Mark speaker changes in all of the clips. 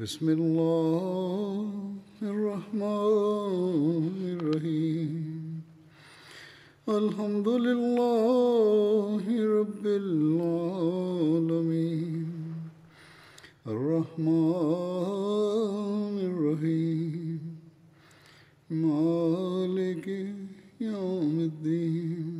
Speaker 1: بسم اللہ الرحمن الرحیم۔ الحمد للہ رب العالمین۔ الرحمن الرحیم۔ مالک یوم الدین۔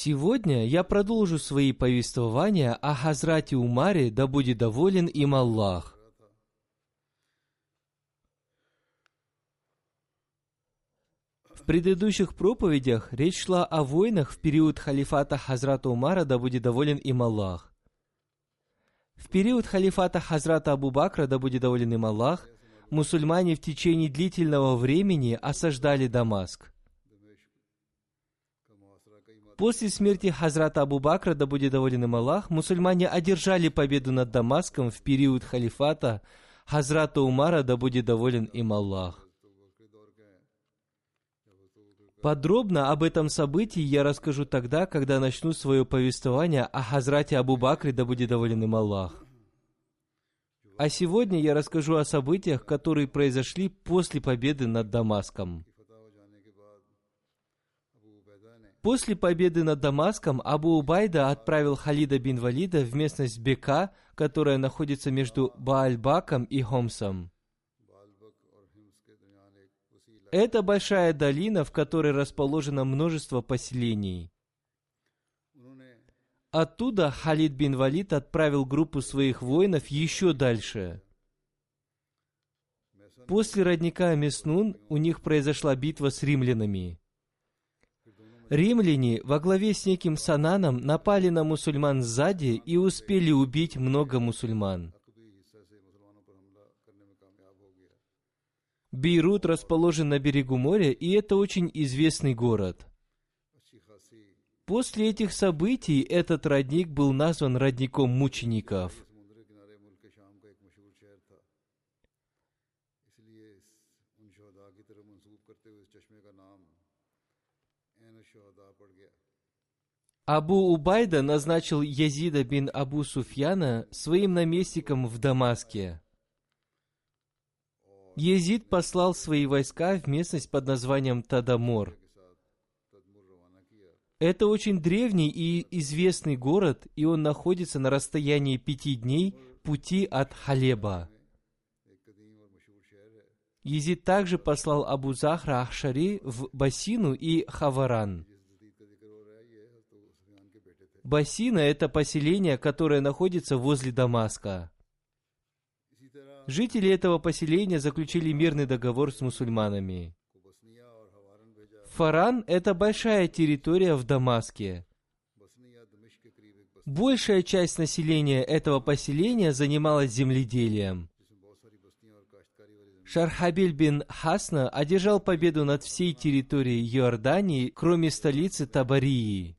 Speaker 2: Сегодня я продолжу свои повествования о Хазрате Умаре, да будет доволен им Аллах. В предыдущих проповедях речь шла о войнах в период халифата Хазрата Умара, да будет доволен им Аллах. В период халифата Хазрата Абу Бакра, да будет доволен им Аллах, мусульмане в течение длительного времени осаждали Дамаск. После смерти Хазрата Абу Бакра, да будет доволен им Аллах, мусульмане одержали победу над Дамаском в период халифата Хазрата Умара, да будет доволен им Аллах. Подробно об этом событии я расскажу тогда, когда начну свое повествование о Хазрате Абу Бакре, да будет доволен им Аллах. А сегодня я расскажу о событиях, которые произошли после победы над Дамаском. После победы над Дамаском Абу Убайда отправил Халида бин Валида в местность Бека, которая находится между Баальбаком и Хомсом. Это большая долина, в которой расположено множество поселений. Оттуда Халид бин Валид отправил группу своих воинов еще дальше. После родника Меснун у них произошла битва с римлянами. Римляне во главе с неким Сананом напали на мусульман сзади и успели убить много мусульман. Бейрут расположен на берегу моря, и это очень известный город. После этих событий этот родник был назван родником мучеников. Абу Убайда назначил Язида бин Абу Суфьяна своим наместником в Дамаске. Езид послал свои войска в местность под названием Тадамор. Это очень древний и известный город, и он находится на расстоянии пяти дней пути от Халеба. Езид также послал Абу Захра Ахшари в Басину и Хаваран. Басина – это поселение, которое находится возле Дамаска. Жители этого поселения заключили мирный договор с мусульманами. Фаран – это большая территория в Дамаске. Большая часть населения этого поселения занималась земледелием. Шархабиль бин Хасна одержал победу над всей территорией Иордании, кроме столицы Табарии.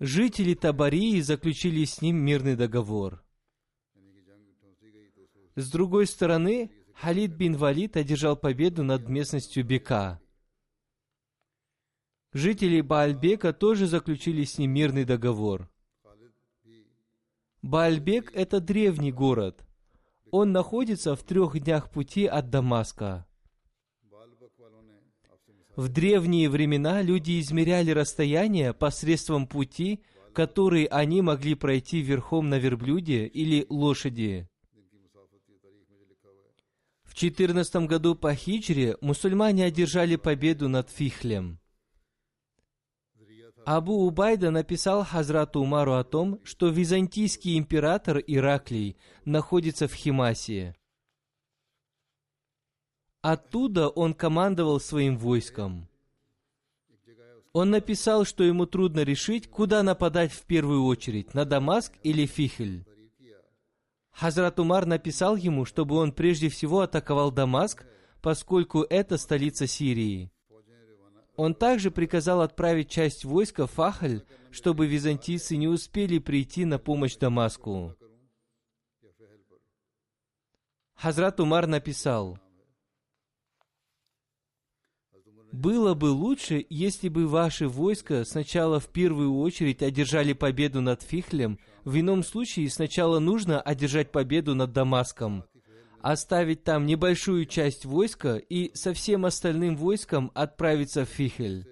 Speaker 2: Жители Табарии заключили с ним мирный договор. С другой стороны, Халид бин Валид одержал победу над местностью Бека. Жители Баальбека тоже заключили с ним мирный договор. Баальбек – это древний город. Он находится в трех днях пути от Дамаска. В древние времена люди измеряли расстояние посредством пути, который они могли пройти верхом на верблюде или лошади. В 14 году по хиджре мусульмане одержали победу над Фихлем. Абу Убайда написал Хазрату Умару о том, что византийский император Ираклий находится в Химасии. Оттуда он командовал своим войском. Он написал, что ему трудно решить, куда нападать в первую очередь, на Дамаск или Фихель. Хазрат Умар написал ему, чтобы он прежде всего атаковал Дамаск, поскольку это столица Сирии. Он также приказал отправить часть войска в Фахаль, чтобы византийцы не успели прийти на помощь Дамаску. Хазрат Умар написал, «Было бы лучше, если бы ваше войско сначала в первую очередь одержали победу над Фихлем, в ином случае сначала нужно одержать победу над Дамаском оставить там небольшую часть войска и со всем остальным войском отправиться в Фихель.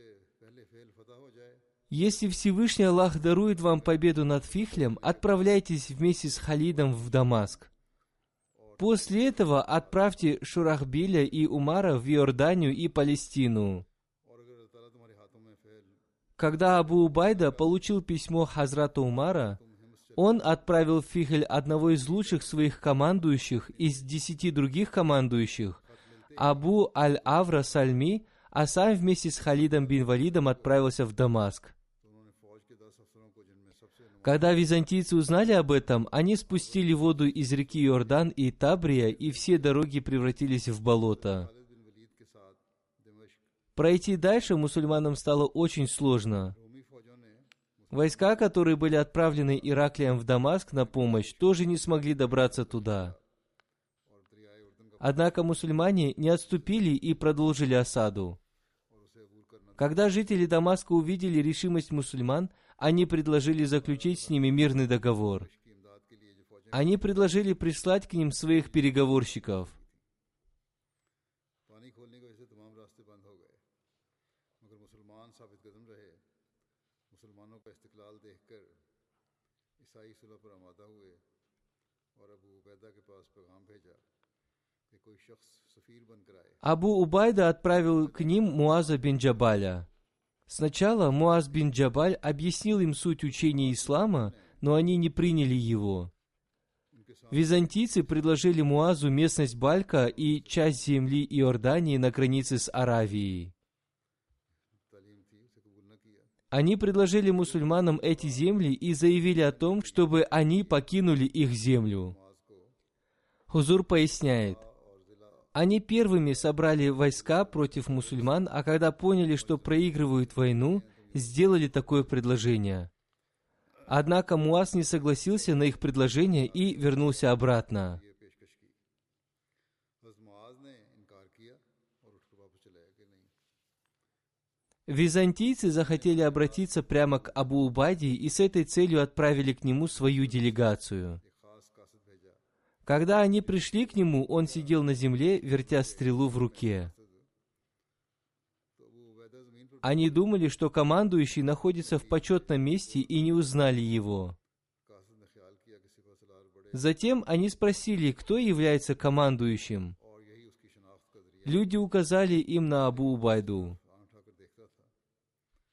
Speaker 2: Если Всевышний Аллах дарует вам победу над Фихлем, отправляйтесь вместе с Халидом в Дамаск. После этого отправьте Шурахбиля и Умара в Иорданию и Палестину. Когда Абу Убайда получил письмо Хазрата Умара, он отправил в Фихель одного из лучших своих командующих из десяти других командующих, Абу Аль-Авра Сальми, а сам вместе с Халидом бин Валидом отправился в Дамаск. Когда византийцы узнали об этом, они спустили воду из реки Иордан и Табрия, и все дороги превратились в болото. Пройти дальше мусульманам стало очень сложно. Войска, которые были отправлены Ираклием в Дамаск на помощь, тоже не смогли добраться туда. Однако мусульмане не отступили и продолжили осаду. Когда жители Дамаска увидели решимость мусульман, они предложили заключить с ними мирный договор. Они предложили прислать к ним своих переговорщиков – Абу Убайда отправил к ним Муаза бин Джабаля. Сначала Муаз бин Джабаль объяснил им суть учения ислама, но они не приняли его. Византийцы предложили Муазу местность Балька и часть земли Иордании на границе с Аравией. Они предложили мусульманам эти земли и заявили о том, чтобы они покинули их землю. Хузур поясняет, они первыми собрали войска против мусульман, а когда поняли, что проигрывают войну, сделали такое предложение. Однако Муаз не согласился на их предложение и вернулся обратно. Византийцы захотели обратиться прямо к Абу Убаде и с этой целью отправили к нему свою делегацию. Когда они пришли к нему, он сидел на земле, вертя стрелу в руке. Они думали, что командующий находится в почетном месте и не узнали его. Затем они спросили, кто является командующим. Люди указали им на Абу Убайду.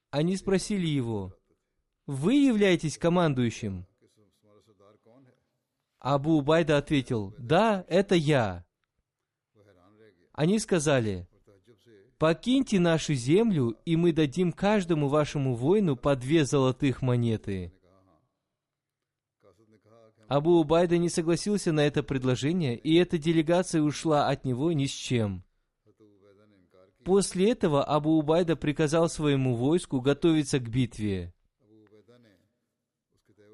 Speaker 2: Они спросили его, «Вы являетесь командующим?» Абу Убайда ответил, «Да, это я». Они сказали, «Покиньте нашу землю, и мы дадим каждому вашему воину по две золотых монеты». Абу Убайда не согласился на это предложение, и эта делегация ушла от него ни с чем. После этого Абу Убайда приказал своему войску готовиться к битве.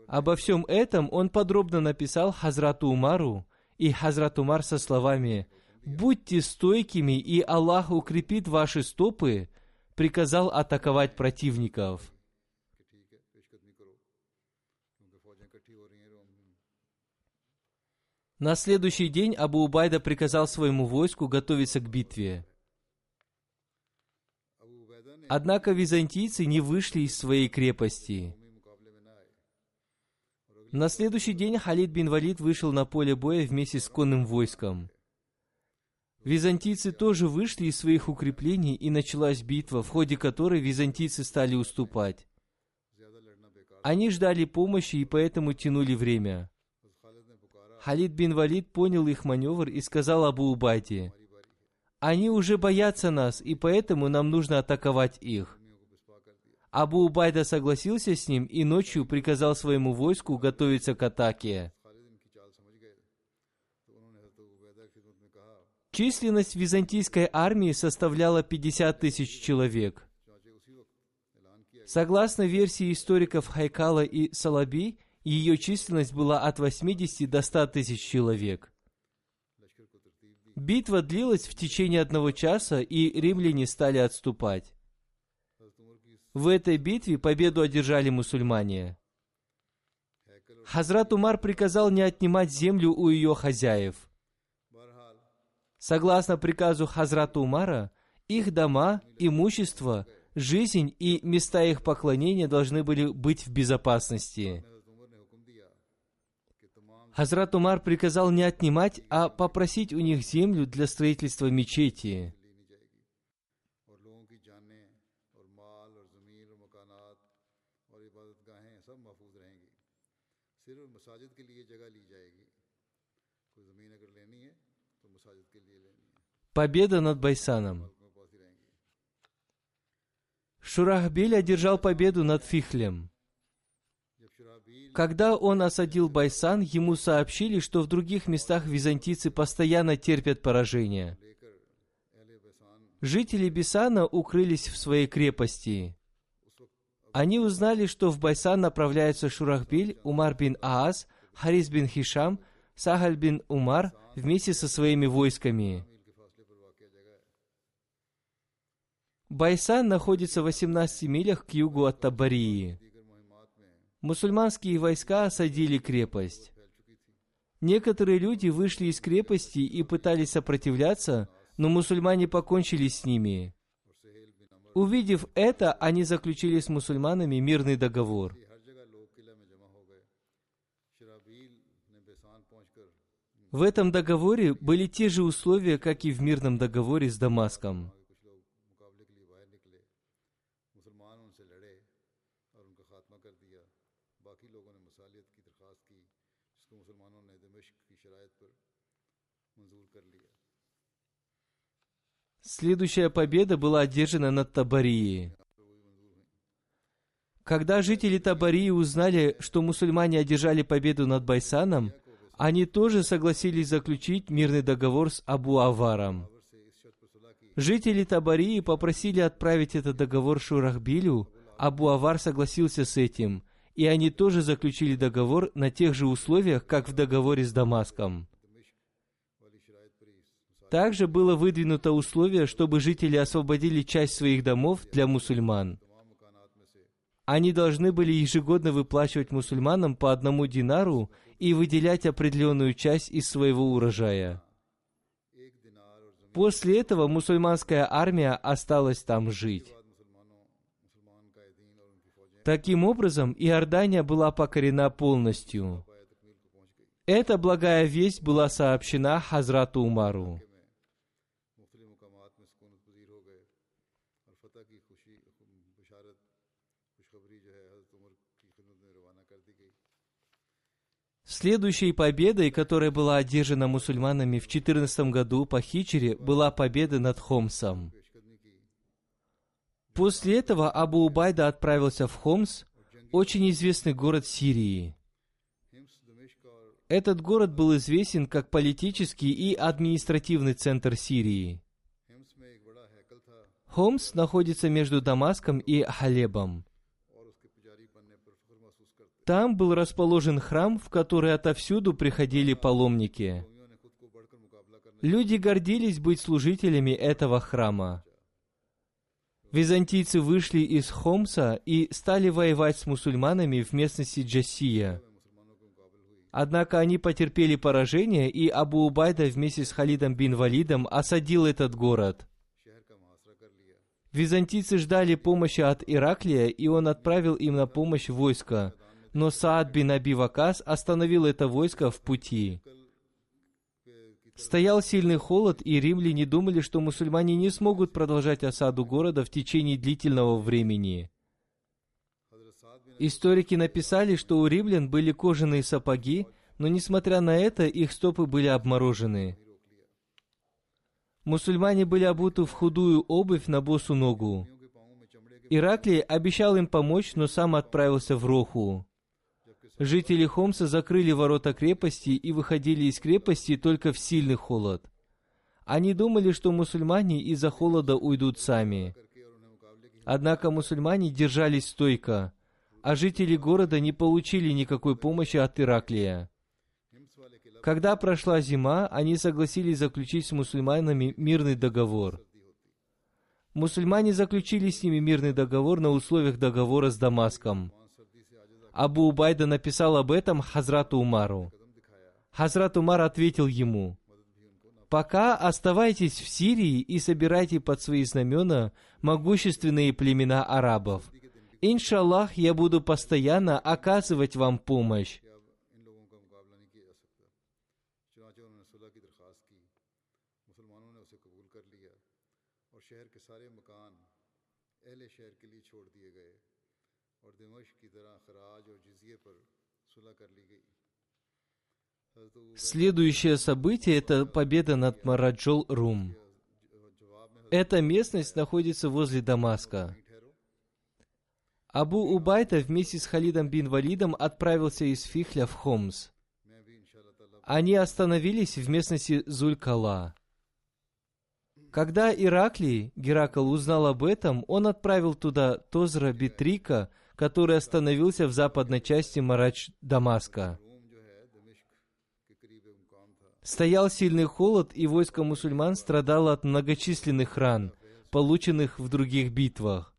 Speaker 2: Обо всем этом он подробно написал Хазрату Умару, и Хазрат Умар со словами «Будьте стойкими, и Аллах укрепит ваши стопы», приказал атаковать противников. На следующий день Абу Убайда приказал своему войску готовиться к битве. Однако византийцы не вышли из своей крепости. На следующий день Халид бин Валид вышел на поле боя вместе с конным войском. Византийцы тоже вышли из своих укреплений, и началась битва, в ходе которой византийцы стали уступать. Они ждали помощи и поэтому тянули время. Халид бин Валид понял их маневр и сказал Абу Убайде, «Они уже боятся нас, и поэтому нам нужно атаковать их». Абу Убайда согласился с ним и ночью приказал своему войску готовиться к атаке. Численность византийской армии составляла 50 тысяч человек. Согласно версии историков Хайкала и Салаби, ее численность была от 80 до 100 тысяч человек. Битва длилась в течение одного часа, и римляне стали отступать. В этой битве победу одержали мусульмане. Хазрат Умар приказал не отнимать землю у ее хозяев. Согласно приказу Хазрата Умара, их дома, имущество, жизнь и места их поклонения должны были быть в безопасности. Хазрат Умар приказал не отнимать, а попросить у них землю для строительства мечети. Победа над Байсаном. Шурахбиль одержал победу над Фихлем. Когда он осадил Байсан, ему сообщили, что в других местах византийцы постоянно терпят поражение. Жители Бисана укрылись в своей крепости. Они узнали, что в Байсан направляются Шурахбиль, Умар бин Аас, Харис бин Хишам, Сахаль бин Умар вместе со своими войсками. Байсан находится в 18 милях к югу от Табарии мусульманские войска осадили крепость. Некоторые люди вышли из крепости и пытались сопротивляться, но мусульмане покончили с ними. Увидев это, они заключили с мусульманами мирный договор. В этом договоре были те же условия, как и в мирном договоре с Дамаском. Следующая победа была одержана над Табарией. Когда жители Табарии узнали, что мусульмане одержали победу над Байсаном, они тоже согласились заключить мирный договор с Абу Аваром. Жители Табарии попросили отправить этот договор Шурахбилю, Абу Авар согласился с этим, и они тоже заключили договор на тех же условиях, как в договоре с Дамаском. Также было выдвинуто условие, чтобы жители освободили часть своих домов для мусульман. Они должны были ежегодно выплачивать мусульманам по одному динару и выделять определенную часть из своего урожая. После этого мусульманская армия осталась там жить. Таким образом, Иордания была покорена полностью. Эта благая весть была сообщена Хазрату Умару. Следующей победой, которая была одержана мусульманами в 14 году по Хичере, была победа над Хомсом. После этого Абу Убайда отправился в Хомс, очень известный город Сирии. Этот город был известен как политический и административный центр Сирии. Хомс находится между Дамаском и Халебом. Там был расположен храм, в который отовсюду приходили паломники. Люди гордились быть служителями этого храма. Византийцы вышли из Хомса и стали воевать с мусульманами в местности Джасия. Однако они потерпели поражение, и Абу Убайда вместе с Халидом бин Валидом осадил этот город. Византийцы ждали помощи от Ираклия, и он отправил им на помощь войско. Но Саад бин Аби Вакас остановил это войско в пути. Стоял сильный холод, и римляне думали, что мусульмане не смогут продолжать осаду города в течение длительного времени. Историки написали, что у римлян были кожаные сапоги, но несмотря на это, их стопы были обморожены. Мусульмане были обуты в худую обувь на босу ногу. Ираклий обещал им помочь, но сам отправился в Роху. Жители Хомса закрыли ворота крепости и выходили из крепости только в сильный холод. Они думали, что мусульмане из-за холода уйдут сами. Однако мусульмане держались стойко, а жители города не получили никакой помощи от Ираклия. Когда прошла зима, они согласились заключить с мусульманами мирный договор. Мусульмане заключили с ними мирный договор на условиях договора с Дамаском. Абу Убайда написал об этом Хазрату Умару. Хазрат Умар ответил ему, «Пока оставайтесь в Сирии и собирайте под свои знамена могущественные племена арабов. Иншаллах, я буду постоянно оказывать вам помощь. Следующее событие – это победа над Мараджол Рум. Эта местность находится возле Дамаска. Абу Убайта вместе с Халидом бин Валидом отправился из Фихля в Хомс. Они остановились в местности Зулькала. Когда Ираклий, Геракл, узнал об этом, он отправил туда Тозра Битрика, который остановился в западной части Марач Дамаска. Стоял сильный холод, и войско мусульман страдало от многочисленных ран, полученных в других битвах.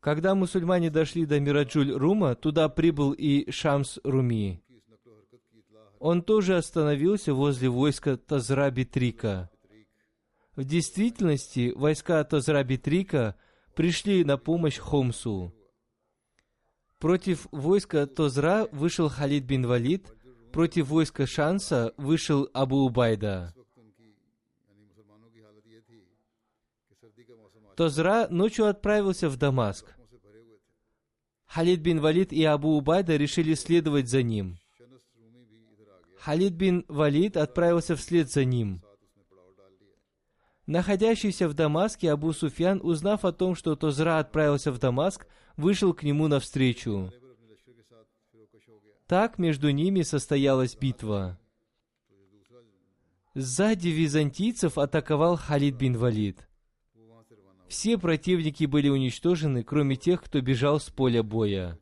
Speaker 2: Когда мусульмане дошли до Мираджуль-Рума, туда прибыл и Шамс Руми. Он тоже остановился возле войска Тазра-Битрика. В действительности, войска Тазра-Битрика пришли на помощь Хомсу. Против войска Тозра вышел Халид бин Валид – Против войска Шанса вышел Абу Убайда. Тозра ночью отправился в Дамаск. Халид бин Валид и Абу Убайда решили следовать за ним. Халид бин Валид отправился вслед за ним. Находящийся в Дамаске Абу Суфьян, узнав о том, что Тозра отправился в Дамаск, вышел к нему навстречу. Так между ними состоялась битва. Сзади византийцев атаковал Халид бин Валид. Все противники были уничтожены, кроме тех, кто бежал с поля боя.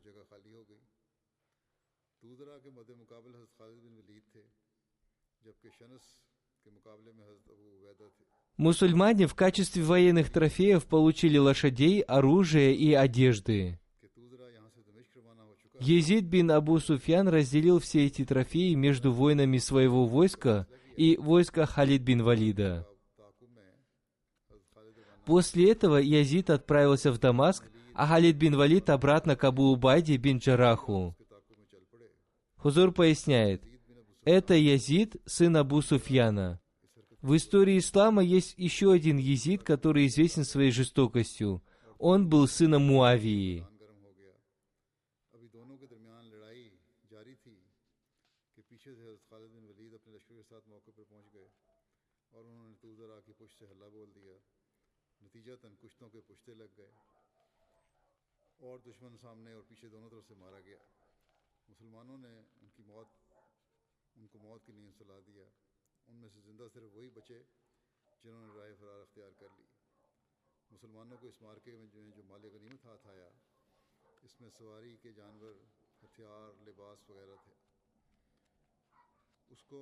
Speaker 2: Мусульмане в качестве военных трофеев получили лошадей, оружие и одежды. Езид бин Абу Суфьян разделил все эти трофеи между воинами своего войска и войска Халид бин Валида. После этого Язид отправился в Дамаск, а Халид бин Валид обратно к Абу Убайде бин Джараху. Хузур поясняет, это Язид, сын Абу Суфьяна. В истории ислама есть еще один Езид, который известен своей жестокостью. Он был сыном Муавии.
Speaker 1: جاری تھی کہ پیچھے سے حضرت خالد بن ولید اپنے لشکر کے ساتھ موقع پر پہنچ گئے اور انہوں نے توذرا کی پشت سے حلہ بول دیا۔ نتیجہ تن کشتوں کے پشتے لگ گئے اور دشمن سامنے اور پیچھے دونوں طرف سے مارا گیا۔ مسلمانوں نے ان کی موت، ان کو موت کی نیند سلا دیا۔ ان میں سے زندہ صرف وہی بچے جنہوں نے رائے فرار اختیار کر لی۔ مسلمانوں کو اس مارکے میں جو ہے جو مال غنیمت ہاتھ آیا، اس میں سواری کے جانور ہتھیار، لباس وغیرہ تھے۔ اس کو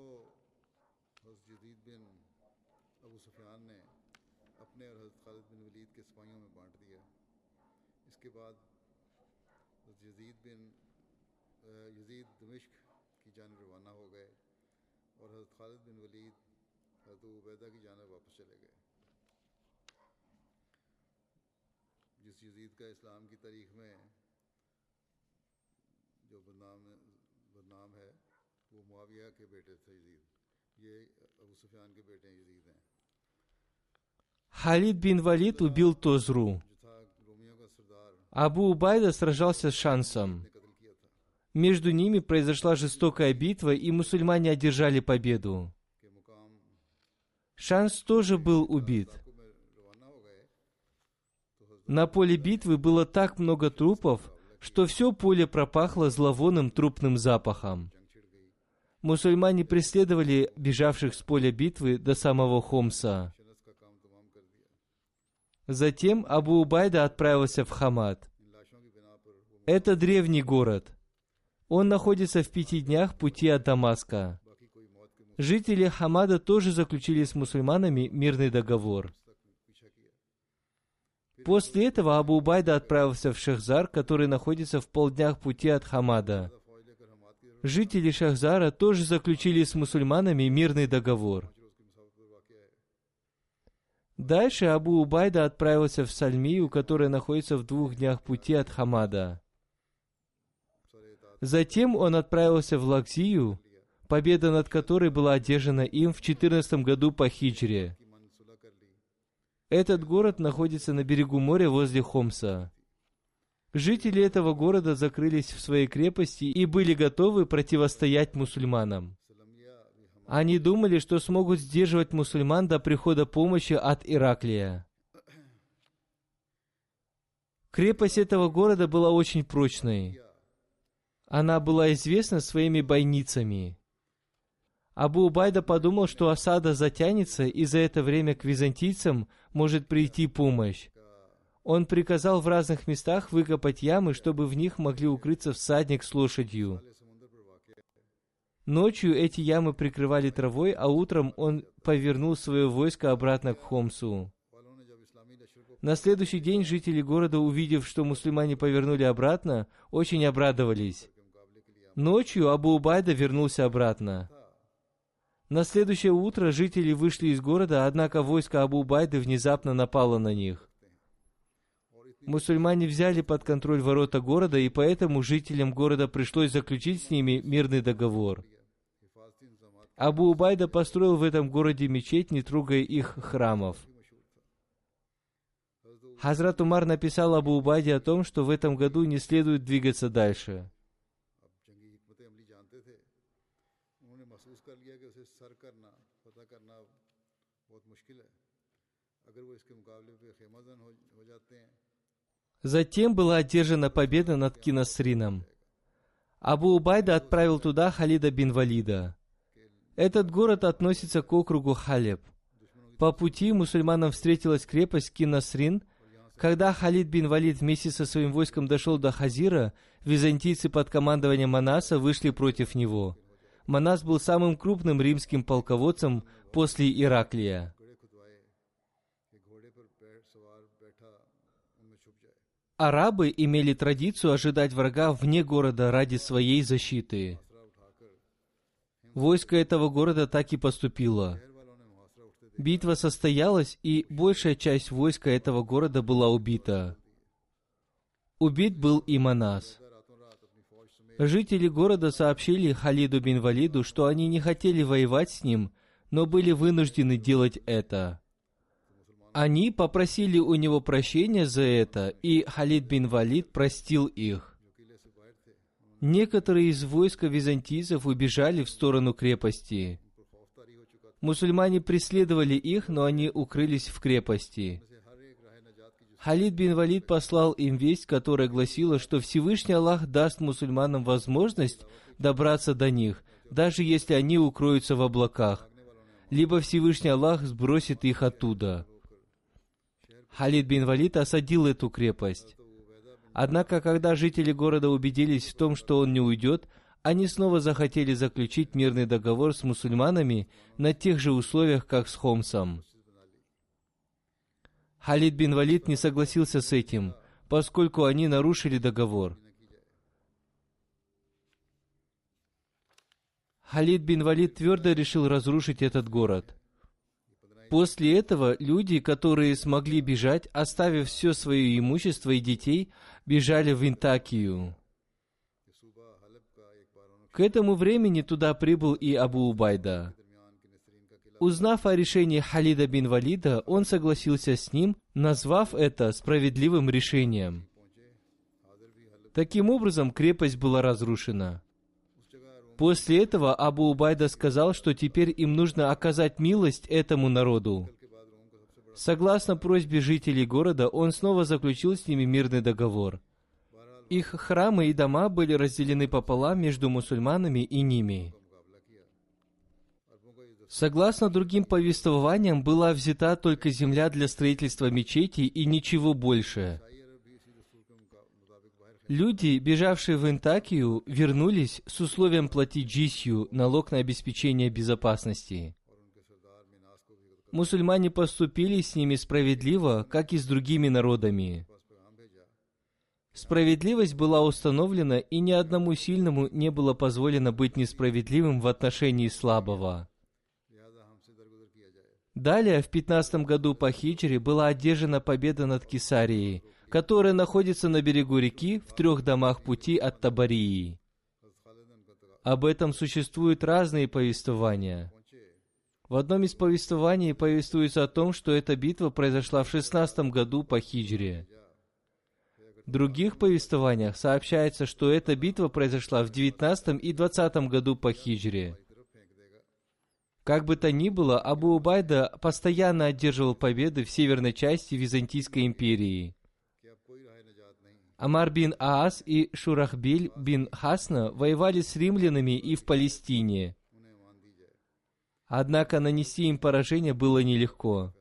Speaker 1: حضرت جدید بن ابو سفیان نے اپنے اور حضرت خالد بن ولید کے سپاہیوں میں بانٹ دیا۔ اس کے بعد حضرت یزید بن، یزید
Speaker 2: دمشق کی جانب روانہ ہو
Speaker 1: گئے اور حضرت خالد بن ولید، حضرت عبیدہ کی جانب واپس چلے گئے۔ جس یزید کا اسلام کی تاریخ میں
Speaker 2: Халид бин Валид убил Тозру. Абу Убайда сражался с Шансом. Между ними произошла жестокая битва, и мусульмане одержали победу. Шанс тоже был убит. На поле битвы было так много трупов, что все поле пропахло зловонным трупным запахом. Мусульмане преследовали бежавших с поля битвы до самого Хомса. Затем Абу Убайда отправился в Хамад. Это древний город. Он находится в пяти днях пути от Дамаска. Жители Хамада тоже заключили с мусульманами мирный договор – После этого Абу Байда отправился в Шахзар, который находится в полднях пути от Хамада. Жители Шахзара тоже заключили с мусульманами мирный договор. Дальше Абу Убайда отправился в Сальмию, которая находится в двух днях пути от Хамада. Затем он отправился в Лакзию, победа над которой была одержана им в 14 году по хиджре. Этот город находится на берегу моря возле Хомса. Жители этого города закрылись в своей крепости и были готовы противостоять мусульманам. Они думали, что смогут сдерживать мусульман до прихода помощи от Ираклия. Крепость этого города была очень прочной. Она была известна своими бойницами. Абу Убайда подумал, что осада затянется, и за это время к византийцам может прийти помощь. Он приказал в разных местах выкопать ямы, чтобы в них могли укрыться всадник с лошадью. Ночью эти ямы прикрывали травой, а утром он повернул свое войско обратно к Хомсу. На следующий день жители города, увидев, что мусульмане повернули обратно, очень обрадовались. Ночью Абу Убайда вернулся обратно. На следующее утро жители вышли из города, однако войско Абу-Байды внезапно напало на них. Мусульмане взяли под контроль ворота города, и поэтому жителям города пришлось заключить с ними мирный договор. Абу-Убайда построил в этом городе мечеть, не трогая их храмов. Хазрат Умар написал Абу-Убайде о том, что в этом году не следует двигаться дальше. Затем была одержана победа над Кинасрином. Абу Убайда отправил туда Халида бин Валида. Этот город относится к округу Халеб. По пути мусульманам встретилась крепость Кинасрин. Когда Халид бин Валид вместе со своим войском дошел до Хазира, византийцы под командованием Манаса вышли против него. Манас был самым крупным римским полководцем после Ираклия. Арабы имели традицию ожидать врага вне города ради своей защиты. Войско этого города так и поступило. Битва состоялась, и большая часть войска этого города была убита. Убит был и Манас. Жители города сообщили Халиду бин Валиду, что они не хотели воевать с ним, но были вынуждены делать это. Они попросили у него прощения за это, и Халид бин Валид простил их. Некоторые из войска византийцев убежали в сторону крепости. Мусульмане преследовали их, но они укрылись в крепости. Халид бин Валид послал им весть, которая гласила, что Всевышний Аллах даст мусульманам возможность добраться до них, даже если они укроются в облаках, либо Всевышний Аллах сбросит их оттуда. Халид бин Валид осадил эту крепость. Однако, когда жители города убедились в том, что он не уйдет, они снова захотели заключить мирный договор с мусульманами на тех же условиях, как с Хомсом. Халид бин Валид не согласился с этим, поскольку они нарушили договор. Халид бин Валид твердо решил разрушить этот город. После этого люди, которые смогли бежать, оставив все свое имущество и детей, бежали в Интакию. К этому времени туда прибыл и Абу Убайда – Узнав о решении Халида бин Валида, он согласился с ним, назвав это справедливым решением. Таким образом, крепость была разрушена. После этого Абу Убайда сказал, что теперь им нужно оказать милость этому народу. Согласно просьбе жителей города, он снова заключил с ними мирный договор. Их храмы и дома были разделены пополам между мусульманами и ними. Согласно другим повествованиям, была взята только земля для строительства мечети и ничего больше. Люди, бежавшие в Интакию, вернулись с условием платить джисью, налог на обеспечение безопасности. Мусульмане поступили с ними справедливо, как и с другими народами. Справедливость была установлена, и ни одному сильному не было позволено быть несправедливым в отношении слабого. Далее, в 15 году по хиджре была одержана победа над Кесарией, которая находится на берегу реки в трех домах пути от Табарии. Об этом существуют разные повествования. В одном из повествований повествуется о том, что эта битва произошла в 16 году по хиджре. В других повествованиях сообщается, что эта битва произошла в 19 и 20 году по хиджре. Как бы то ни было, Абу Убайда постоянно одерживал победы в северной части Византийской империи. Амар бин Аас и Шурахбиль бин Хасна воевали с римлянами и в Палестине. Однако нанести им поражение было нелегко.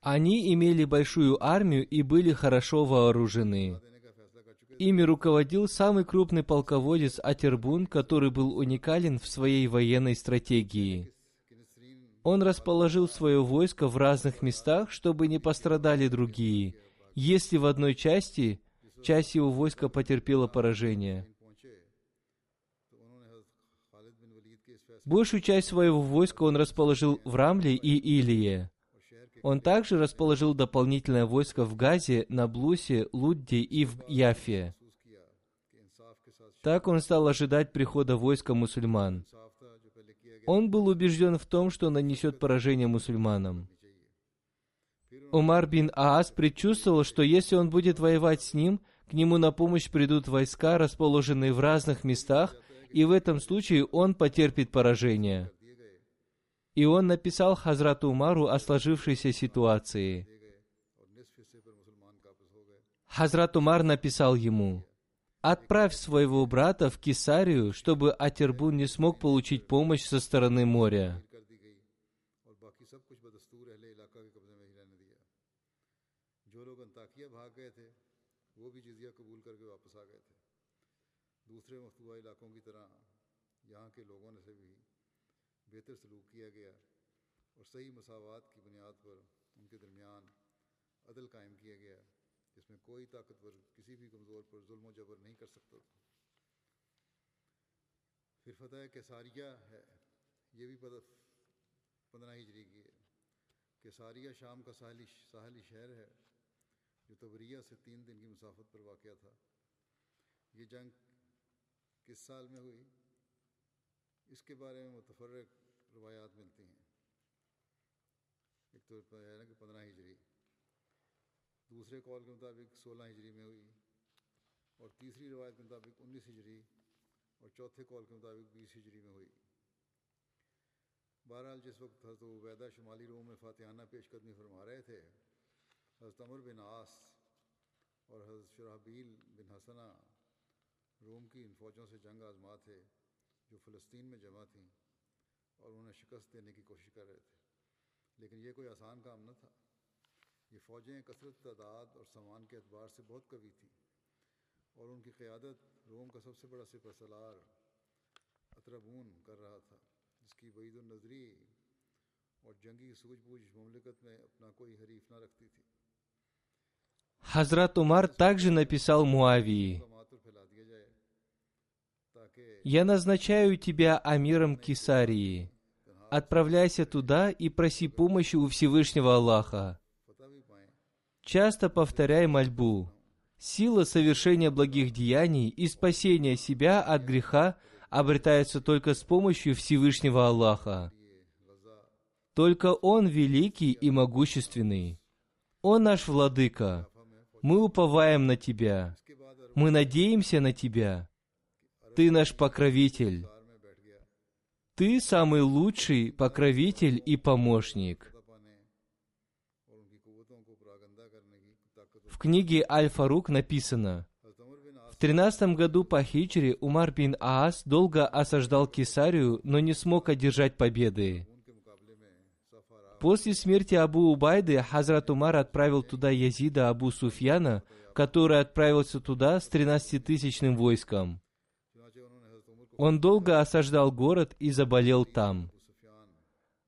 Speaker 2: Они имели большую армию и были хорошо вооружены. Ими руководил самый крупный полководец Атербун, который был уникален в своей военной стратегии. Он расположил свое войско в разных местах, чтобы не пострадали другие. Если в одной части, часть его войска потерпела поражение. Большую часть своего войска он расположил в Рамле и Илие. Он также расположил дополнительное войско в Газе, на Блусе, Лудде и в Яфе. Так он стал ожидать прихода войска мусульман. Он был убежден в том, что нанесет поражение мусульманам. Умар бин Аас предчувствовал, что если он будет воевать с ним, к нему на помощь придут войска, расположенные в разных местах, и в этом случае он потерпит поражение и он написал Хазрату Умару о сложившейся ситуации. Хазрат Умар написал ему, «Отправь своего брата в Кесарию, чтобы Атербун не смог получить помощь со стороны моря».
Speaker 1: دوسرے مکتوبہ علاقوں کی طرح یہاں کے لوگوں نے سے بہتر سلوک کیا گیا اور صحیح مساوات کی بنیاد پر ان کے درمیان عدل قائم کیا گیا، جس میں کوئی طاقتور کسی بھی کمزور پر ظلم و جبر نہیں کر سکتا تھا۔ پھر فتح کیساریہ ہے، یہ بھی پندرہ ہجری کی ہے۔ کیساریہ شام کا ساحلی ساحلی شہر ہے، جو تبریہ سے تین دن کی مسافت پر واقع تھا۔ یہ جنگ کس سال میں ہوئی؟ اس کے بارے میں متفرق روایات ملتی ہیں۔ ایک تو ہے نا کہ پندرہ ہجری، دوسرے کال کے مطابق سولہ ہجری میں ہوئی، اور تیسری روایت کے مطابق انیس ہجری، اور چوتھے کال کے مطابق بیس ہجری میں ہوئی۔ بہرحال جس وقت حضرت عبیدہ شمالی روم میں فاتحانہ پیش قدمی فرما رہے تھے، حضرت عمر بن آس اور حضرت شرحبیل بن حسنہ روم کی ان فوجوں سے جنگ آزما تھے۔ वक्त हजरत उबैदा शुमाली रोम में फातिहाना पेशकदमी फरमा रहे थे हजरत अमर बिन आस और हजरत शराबील बिन हसना रोम की इन फौजों से जंग आजमा थे जो फ़लस्तीन में जमा थीं और उन्हें शिकस्त देने की कोशिश कर रहे थे लेकिन ये कोई आसान काम न था ये फ़ौजें कसरत तादाद और सामान के अतबार से बहुत कवी थीं और उनकी क़्यादत रोम का सबसे बड़ा सिपह सलार अतरबून कर रहा था जिसकी वईद नज़री और जंगी सूझबूझ ममलिकत में अपना कोई हरीफ ना रखती थी
Speaker 2: Хазрат Умар также написал Муавии, «Я назначаю тебя амиром Кесарии. Отправляйся туда и проси помощи у Всевышнего Аллаха. Часто повторяй мольбу. Сила совершения благих деяний и спасения себя от греха обретается только с помощью Всевышнего Аллаха. Только Он великий и могущественный. Он наш Владыка. Мы уповаем на Тебя. Мы надеемся на Тебя. Ты наш покровитель. Ты самый лучший покровитель и помощник. В книге Аль-Фарук написано, в 13 году по хичре Умар бин Аас долго осаждал Кесарию, но не смог одержать победы. После смерти Абу Убайды Хазрат Умар отправил туда Язида Абу Суфьяна, который отправился туда с 13-тысячным войском. Он долго осаждал город и заболел там.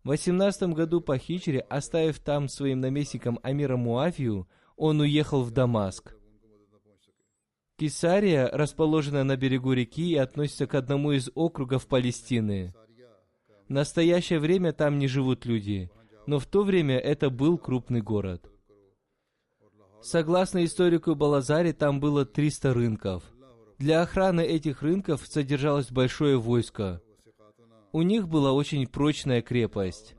Speaker 2: В 18 году по хичре, оставив там своим наместником Амира Муафию, он уехал в Дамаск. Кесария расположена на берегу реки и относится к одному из округов Палестины. В настоящее время там не живут люди, но в то время это был крупный город. Согласно историку Балазари, там было 300 рынков – для охраны этих рынков содержалось большое войско. У них была очень прочная крепость.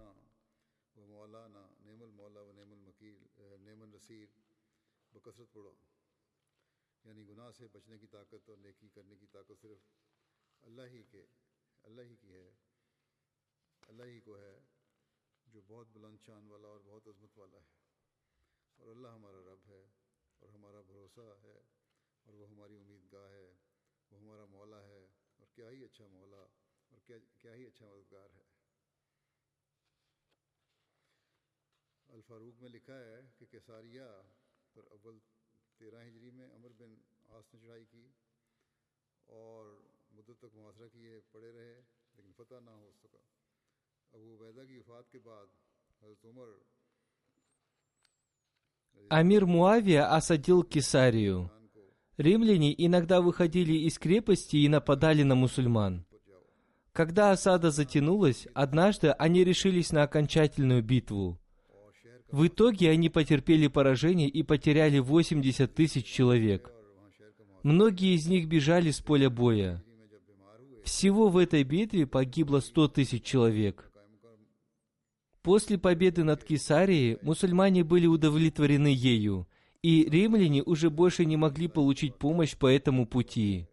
Speaker 1: اور
Speaker 2: Амир Муавия осадил Кесарию. Римляне иногда выходили из крепости и нападали на мусульман. Когда осада затянулась, однажды они решились на окончательную битву. В итоге они потерпели поражение и потеряли 80 тысяч человек. Многие из них бежали с поля боя. Всего в этой битве погибло 100 тысяч человек. После победы над Кесарией мусульмане были удовлетворены ею, и римляне уже больше не могли получить помощь по этому пути.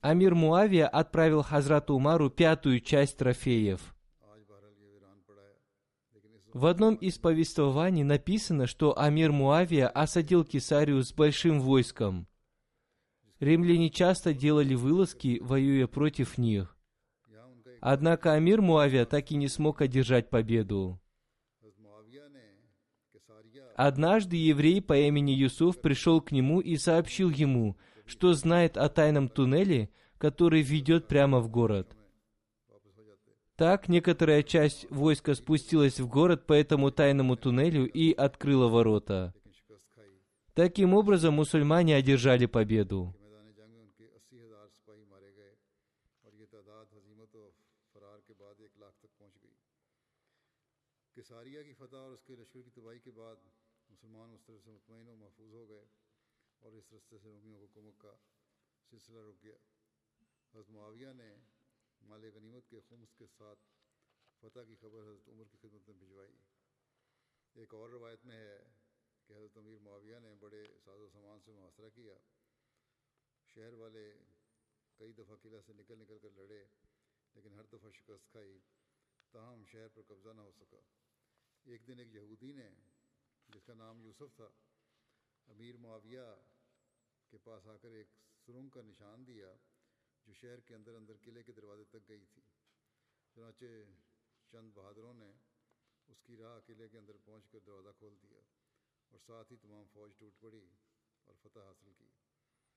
Speaker 2: Амир Муавия отправил Хазрату Умару пятую часть трофеев. В одном из повествований написано, что Амир Муавия осадил Кесарию с большим войском. Римляне часто делали вылазки, воюя против них. Однако Амир Муавия так и не смог одержать победу. Однажды еврей по имени Юсуф пришел к нему и сообщил ему, что знает о тайном туннеле, который ведет прямо в город. Так некоторая часть войска спустилась в город по этому тайному туннелю и открыла ворота. Таким образом, мусульмане одержали победу.
Speaker 1: مختصر حکومت کا سلسلہ رک گیا۔ حضرت معاویہ نے مال غنیمت کے خمس کے ساتھ فتح کی خبر حضرت عمر کی خدمت میں بھجوائی۔ ایک اور روایت میں ہے کہ حضرت امیر معاویہ نے بڑے ساز و سامان سے محاصرہ کیا۔ شہر والے کئی دفعہ قلعہ سے نکل نکل کر لڑے، لیکن ہر دفعہ شکست کھائی، تاہم شہر پر قبضہ نہ ہو سکا۔ ایک دن ایک یہودی نے، جس کا نام یوسف تھا، امیر معاویہ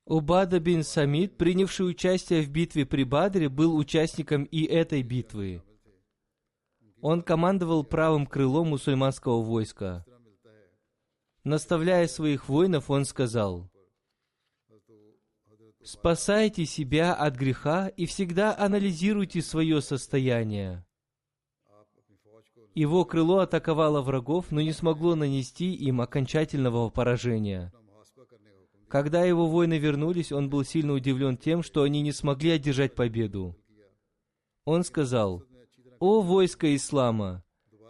Speaker 2: Убада бин Самид, принявший участие в битве при Бадре, был участником и этой битвы. Он командовал правым крылом мусульманского войска. Наставляя своих воинов, он сказал, «Спасайте себя от греха и всегда анализируйте свое состояние. Его крыло атаковало врагов, но не смогло нанести им окончательного поражения. Когда его воины вернулись, он был сильно удивлен тем, что они не смогли одержать победу. Он сказал, «О войско Ислама!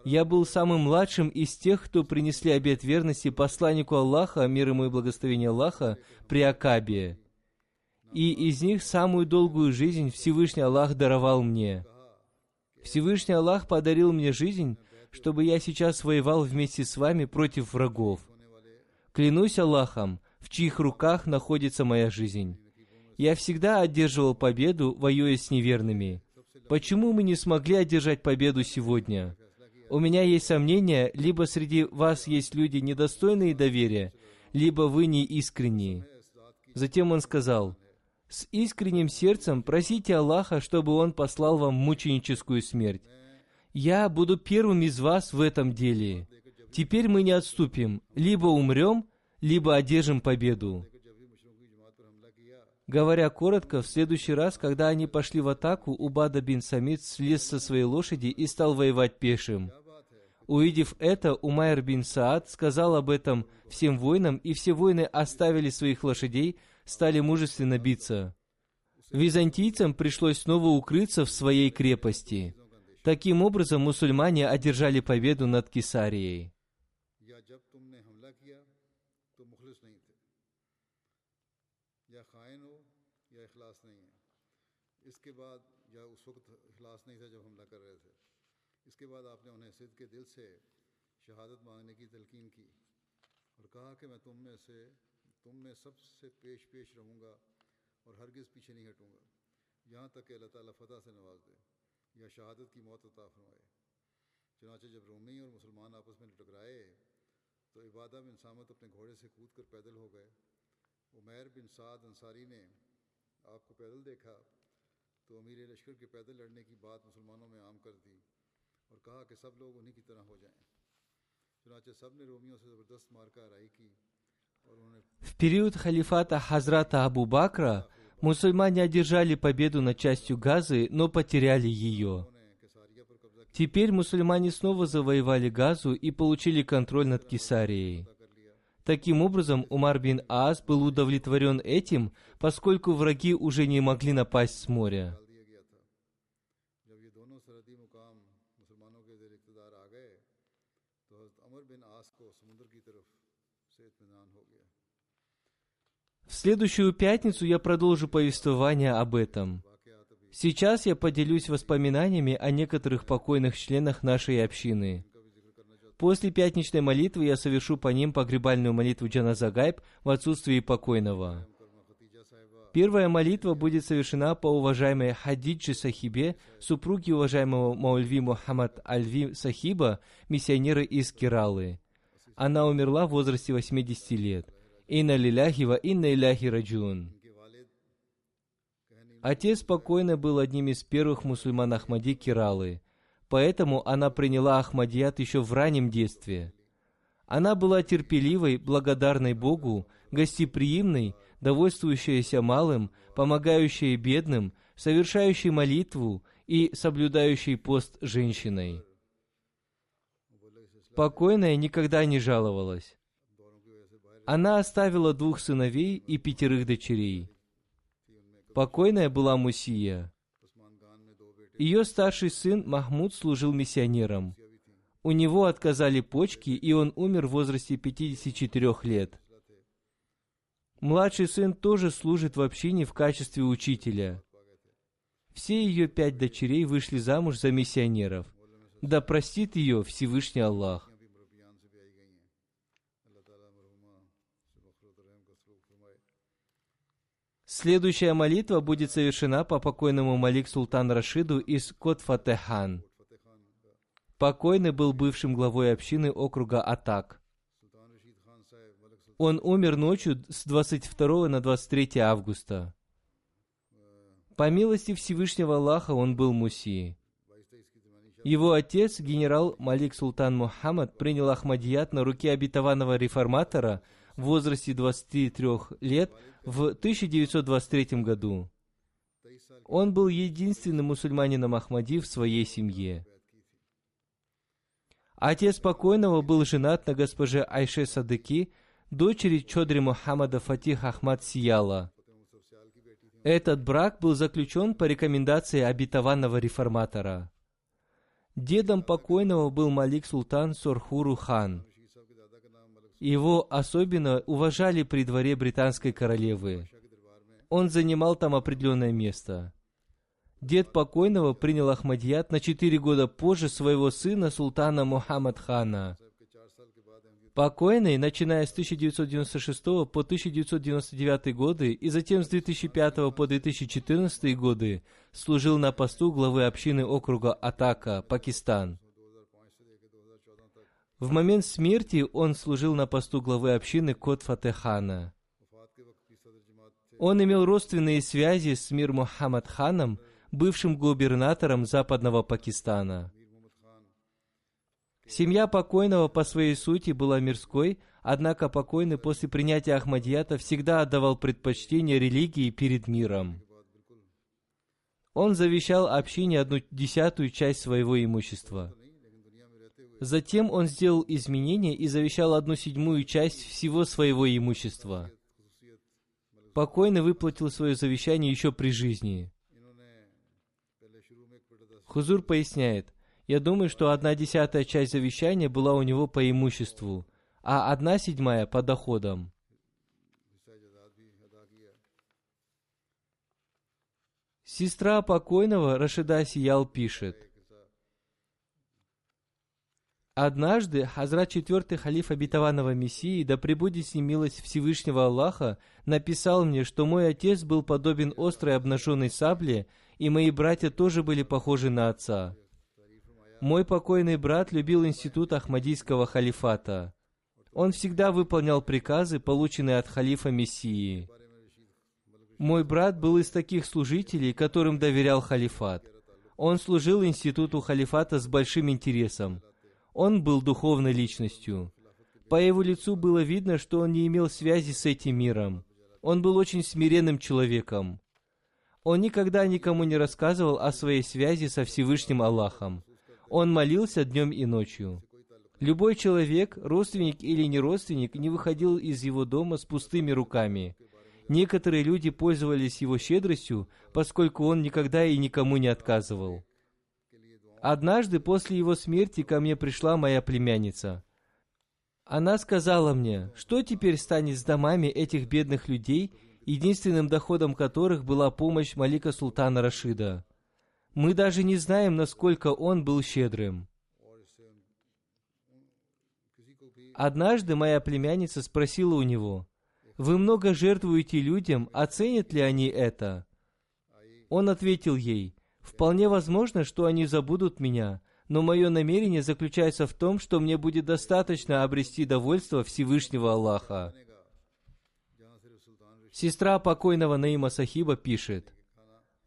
Speaker 2: Я был самым младшим из тех, кто принесли обет верности посланнику Аллаха, мир ему и благословение Аллаха, при Акабе. И из них самую долгую жизнь Всевышний Аллах даровал мне. Всевышний Аллах подарил мне жизнь, чтобы я сейчас воевал вместе с вами против врагов. Клянусь Аллахом, в чьих руках находится моя жизнь. Я всегда одерживал победу, воюя с неверными. Почему мы не смогли одержать победу сегодня? У меня есть сомнения, либо среди вас есть люди недостойные доверия, либо вы не искренние. Затем он сказал, «С искренним сердцем просите Аллаха, чтобы Он послал вам мученическую смерть. Я буду первым из вас в этом деле. Теперь мы не отступим, либо умрем, либо одержим победу». Говоря коротко, в следующий раз, когда они пошли в атаку, Убада бин Самид слез со своей лошади и стал воевать пешим. Увидев это, Умайр бин Саад сказал об этом всем воинам, и все воины оставили своих лошадей, стали мужественно биться. Византийцам пришлось снова укрыться в своей крепости. Таким образом, мусульмане одержали победу над Кесарией.
Speaker 1: या जब तुमने हमला किया तो मुखलिस नहीं थे या खाइन हो या इखलास नहीं है इसके बाद या उस वक्त इखलास नहीं था जब हमला कर रहे थे इसके बाद आपने उन्हें सिद्ध के दिल से शहादत मांगने की तलकीन की और कहा कि मैं तुम में से تم میں سب سے پیش پیش رہوں گا اور ہرگز پیچھے نہیں ہٹوں گا۔ یہاں تک کہ اللہ تعالیٰ فتح سے نواز دے یا شہادت کی موت عطا فرمائے۔ چنانچہ جب رومی اور مسلمان آپس میں ٹکرائے تو عبادہ بن سامت اپنے گھوڑے سے کود کر پیدل ہو گئے۔ عمیر بن سعد انصاری نے آپ کو پیدل دیکھا تو امیر لشکر کے پیدل لڑنے کی بات مسلمانوں میں عام کر دی اور کہا کہ سب لوگ انہی کی طرح ہو جائیں۔ چنانچہ سب نے رومیوں سے زبردست مارکہ آرائی کی۔
Speaker 2: В период халифата Хазрата Абу Бакра мусульмане одержали победу над частью Газы, но потеряли ее. Теперь мусульмане снова завоевали Газу и получили контроль над Кесарией. Таким образом, Умар бин Аас был удовлетворен этим, поскольку враги уже не могли напасть с моря. Следующую пятницу я продолжу повествование об этом. Сейчас я поделюсь воспоминаниями о некоторых покойных членах нашей общины. После пятничной молитвы я совершу по ним погребальную молитву Джаназагайб в отсутствии покойного. Первая молитва будет совершена по уважаемой Хадиджи Сахибе, супруге уважаемого Маульви Мухаммад Альви Сахиба, миссионера из Кералы. Она умерла в возрасте 80 лет. Инна лиляхи ва инна иляхи раджун. Отец покойно был одним из первых мусульман Ахмади Кералы, поэтому она приняла Ахмадият еще в раннем детстве. Она была терпеливой, благодарной Богу, гостеприимной, довольствующейся малым, помогающей бедным, совершающей молитву и соблюдающей пост женщиной. Покойная никогда не жаловалась. Она оставила двух сыновей и пятерых дочерей. Покойная была Мусия. Ее старший сын Махмуд служил миссионером. У него отказали почки, и он умер в возрасте 54 лет. Младший сын тоже служит в общине в качестве учителя. Все ее пять дочерей вышли замуж за миссионеров. Да простит ее Всевышний Аллах. Следующая молитва будет совершена по покойному Малик Султан Рашиду из Котфатехан. Покойный был бывшим главой общины округа Атак. Он умер ночью с 22 на 23 августа. По милости Всевышнего Аллаха он был муси. Его отец, генерал Малик Султан Мухаммад, принял Ахмадият на руки обетованного реформатора – в возрасте 23 лет в 1923 году. Он был единственным мусульманином Ахмади в своей семье. Отец покойного был женат на госпоже Айше Садыки, дочери Чодри Мухаммада Фатих Ахмад Сияла. Этот брак был заключен по рекомендации обетованного реформатора. Дедом покойного был Малик Султан Сорхуру хан. Его особенно уважали при дворе британской королевы. Он занимал там определенное место. Дед покойного принял Ахмадият на четыре года позже своего сына султана Мухаммад хана. Покойный, начиная с 1996 по 1999 годы и затем с 2005 по 2014 годы, служил на посту главы общины округа Атака, Пакистан. В момент смерти он служил на посту главы общины Кот Фатехана. Он имел родственные связи с Мир Мухаммад ханом, бывшим губернатором западного Пакистана. Семья покойного по своей сути была мирской, однако покойный после принятия Ахмадията всегда отдавал предпочтение религии перед миром. Он завещал общине одну десятую часть своего имущества. Затем он сделал изменения и завещал одну седьмую часть всего своего имущества. Покойный выплатил свое завещание еще при жизни. Хузур поясняет, я думаю, что одна десятая часть завещания была у него по имуществу, а одна седьмая по доходам. Сестра покойного Рашида Сиял пишет, Однажды Хазрат четвертый халиф обетованного Мессии, да пребудет с ним милость Всевышнего Аллаха, написал мне, что мой отец был подобен острой обнаженной сабле, и мои братья тоже были похожи на отца. Мой покойный брат любил институт Ахмадийского халифата. Он всегда выполнял приказы, полученные от халифа Мессии. Мой брат был из таких служителей, которым доверял халифат. Он служил институту халифата с большим интересом. Он был духовной личностью. По его лицу было видно, что он не имел связи с этим миром. Он был очень смиренным человеком. Он никогда никому не рассказывал о своей связи со Всевышним Аллахом. Он молился днем и ночью. Любой человек, родственник или не родственник, не выходил из его дома с пустыми руками. Некоторые люди пользовались его щедростью, поскольку он никогда и никому не отказывал. Однажды после его смерти ко мне пришла моя племянница. Она сказала мне, что теперь станет с домами этих бедных людей, единственным доходом которых была помощь Малика Султана Рашида. Мы даже не знаем, насколько он был щедрым. Однажды моя племянница спросила у него, «Вы много жертвуете людям, оценят ли они это?» Он ответил ей, «Вполне возможно, что они забудут меня, но мое намерение заключается в том, что мне будет достаточно обрести довольство Всевышнего Аллаха». Сестра покойного Наима Сахиба пишет,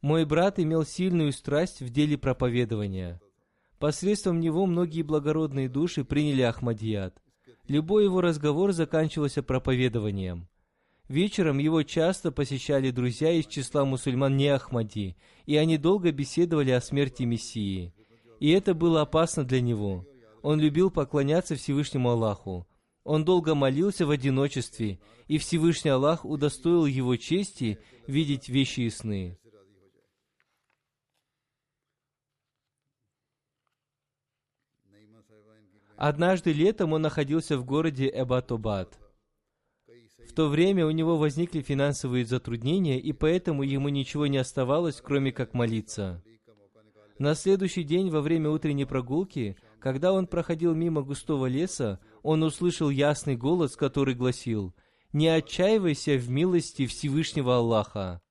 Speaker 2: мой брат имел сильную страсть в деле проповедования. Посредством него многие благородные души приняли Ахмадият. Любой его разговор заканчивался проповедованием. Вечером его часто посещали друзья из числа мусульман не Ахмади, и они долго беседовали о смерти Мессии. И это было опасно для него. Он любил поклоняться Всевышнему Аллаху. Он долго молился в одиночестве, и Всевышний Аллах удостоил его чести видеть вещи и сны. Однажды летом он находился в городе Эбатобад. В то время у него возникли финансовые затруднения, и поэтому ему ничего не оставалось, кроме как молиться. На следующий день во время утренней прогулки, когда он проходил мимо густого леса, он услышал ясный голос, который гласил «Не отчаивайся в милости Всевышнего Аллаха».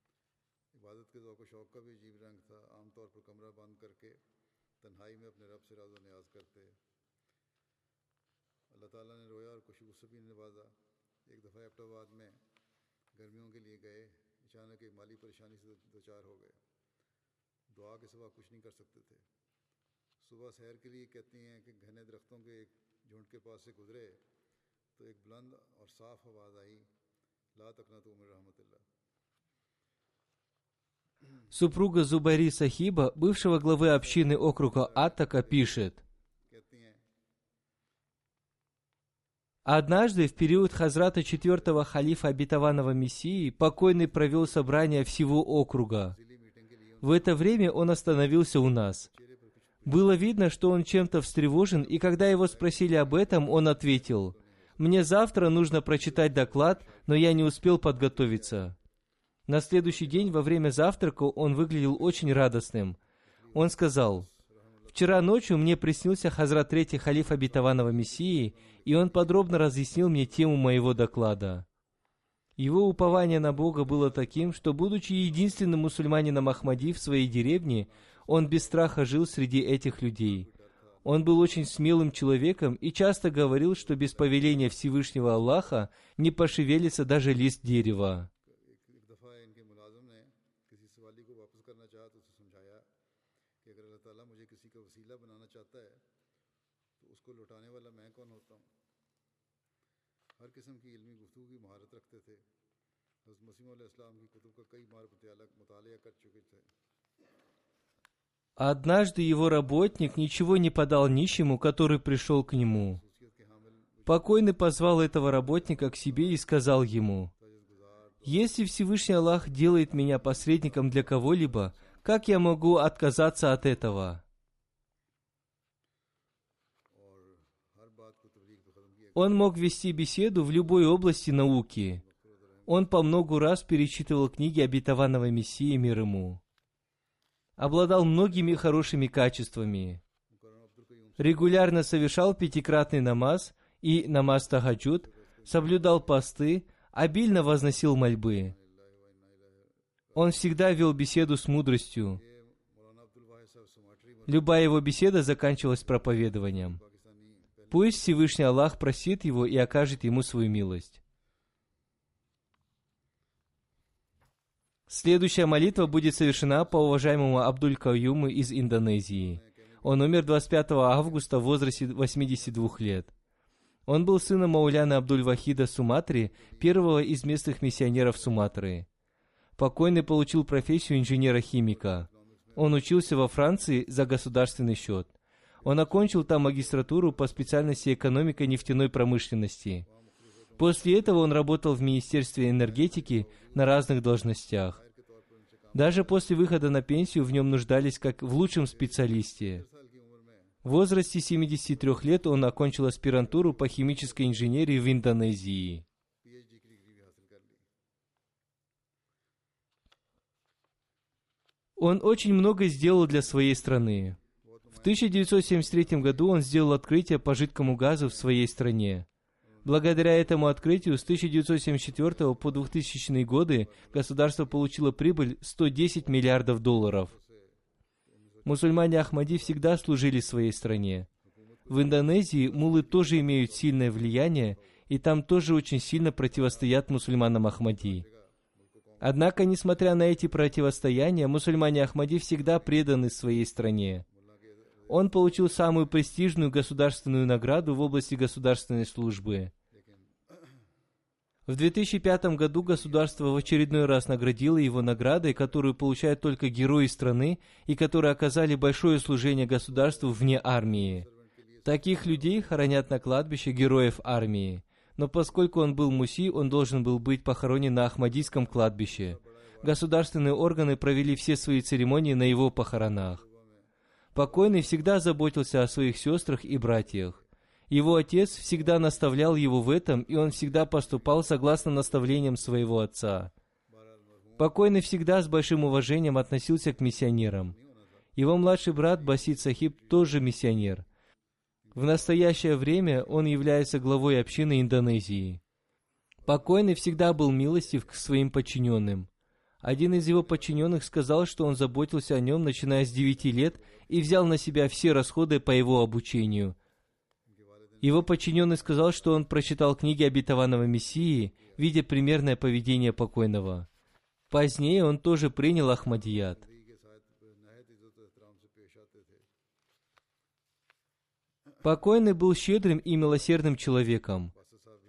Speaker 2: Супруга Зубари Сахиба, бывшего главы общины округа Аттака, пишет, Однажды, в период Хазрата четвертого халифа обетованного Мессии, покойный провел собрание всего округа. В это время он остановился у нас. Было видно, что он чем-то встревожен, и когда его спросили об этом, он ответил, «Мне завтра нужно прочитать доклад, но я не успел подготовиться». На следующий день во время завтрака он выглядел очень радостным. Он сказал, «Вчера ночью мне приснился Хазрат Третий Халиф Обетованного Мессии, и он подробно разъяснил мне тему моего доклада». Его упование на Бога было таким, что, будучи единственным мусульманином Ахмади в своей деревне, он без страха жил среди этих людей. Он был очень смелым человеком и часто говорил, что без повеления Всевышнего Аллаха не пошевелится даже лист дерева. Однажды его работник ничего не подал нищему, который пришел к нему. Покойный позвал этого работника к себе и сказал ему, «Если Всевышний Аллах делает меня посредником для кого-либо, как я могу отказаться от этого?» Он мог вести беседу в любой области науки. Он по многу раз перечитывал книги обетованного Мессии мир ему обладал многими хорошими качествами. Регулярно совершал пятикратный намаз и намаз тахаджуд, соблюдал посты, обильно возносил мольбы. Он всегда вел беседу с мудростью. Любая его беседа заканчивалась проповедованием. Пусть Всевышний Аллах просит его и окажет ему свою милость. Следующая молитва будет совершена по уважаемому Абдуль Каюму из Индонезии. Он умер 25 августа в возрасте 82 лет. Он был сыном Мауляна Абдуль-Вахида Суматри, первого из местных миссионеров Суматры. Покойный получил профессию инженера-химика. Он учился во Франции за государственный счет. Он окончил там магистратуру по специальности экономика нефтяной промышленности – После этого он работал в Министерстве энергетики на разных должностях. Даже после выхода на пенсию в нем нуждались как в лучшем специалисте. В возрасте 73 лет он окончил аспирантуру по химической инженерии в Индонезии. Он очень много сделал для своей страны. В 1973 году он сделал открытие по жидкому газу в своей стране. Благодаря этому открытию с 1974 по 2000 годы государство получило прибыль 110 миллиардов долларов. Мусульмане Ахмади всегда служили своей стране. В Индонезии мулы тоже имеют сильное влияние, и там тоже очень сильно противостоят мусульманам Ахмади. Однако, несмотря на эти противостояния, мусульмане Ахмади всегда преданы своей стране. Он получил самую престижную государственную награду в области государственной службы. В 2005 году государство в очередной раз наградило его наградой, которую получают только герои страны и которые оказали большое служение государству вне армии. Таких людей хоронят на кладбище героев армии. Но поскольку он был муси, он должен был быть похоронен на Ахмадийском кладбище. Государственные органы провели все свои церемонии на его похоронах. Покойный всегда заботился о своих сестрах и братьях. Его отец всегда наставлял его в этом, и он всегда поступал согласно наставлениям своего отца. Покойный всегда с большим уважением относился к миссионерам. Его младший брат Басид Сахиб тоже миссионер. В настоящее время он является главой общины Индонезии. Покойный всегда был милостив к своим подчиненным. Один из его подчиненных сказал, что он заботился о нем, начиная с девяти лет, и взял на себя все расходы по его обучению. Его подчиненный сказал, что он прочитал книги обетованного Мессии, видя примерное поведение покойного. Позднее он тоже принял Ахмадият. Покойный был щедрым и милосердным человеком.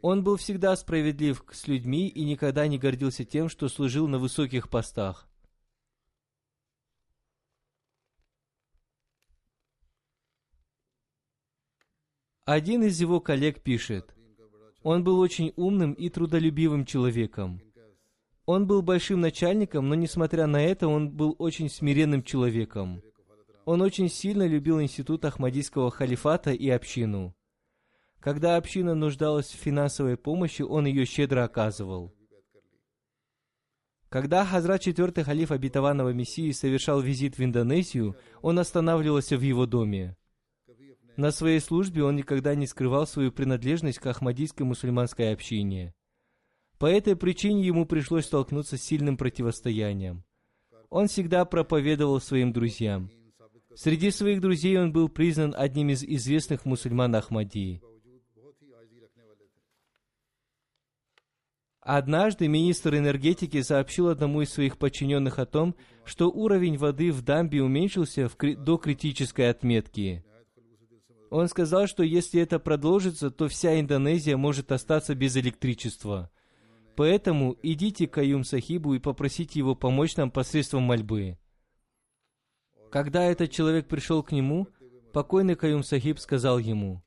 Speaker 2: Он был всегда справедлив с людьми и никогда не гордился тем, что служил на высоких постах. Один из его коллег пишет, Он был очень умным и трудолюбивым человеком. Он был большим начальником, но несмотря на это, он был очень смиренным человеком. Он очень сильно любил институт Ахмадийского халифата и общину. Когда община нуждалась в финансовой помощи, он ее щедро оказывал. Когда Хазрат четвертый халиф обетованного Мессии совершал визит в Индонезию, он останавливался в его доме. На своей службе он никогда не скрывал свою принадлежность к ахмадийской мусульманской общине. По этой причине ему пришлось столкнуться с сильным противостоянием. Он всегда проповедовал своим друзьям. Среди своих друзей он был признан одним из известных мусульман Ахмадии. Однажды министр энергетики сообщил одному из своих подчиненных о том, что уровень воды в дамбе уменьшился в кри- до критической отметки. Он сказал, что если это продолжится, то вся Индонезия может остаться без электричества. Поэтому идите к Каюм Сахибу и попросите его помочь нам посредством мольбы. Когда этот человек пришел к нему, покойный Каюм Сахиб сказал ему,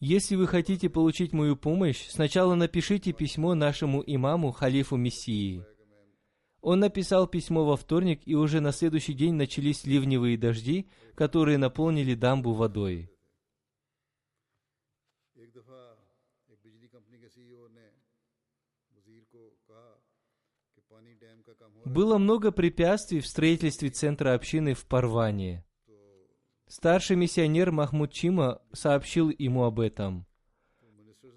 Speaker 2: если вы хотите получить мою помощь, сначала напишите письмо нашему имаму, халифу Мессии. Он написал письмо во вторник, и уже на следующий день начались ливневые дожди, которые наполнили дамбу водой. Было много препятствий в строительстве центра общины в Парване. Старший миссионер Махмуд Чима сообщил ему об этом.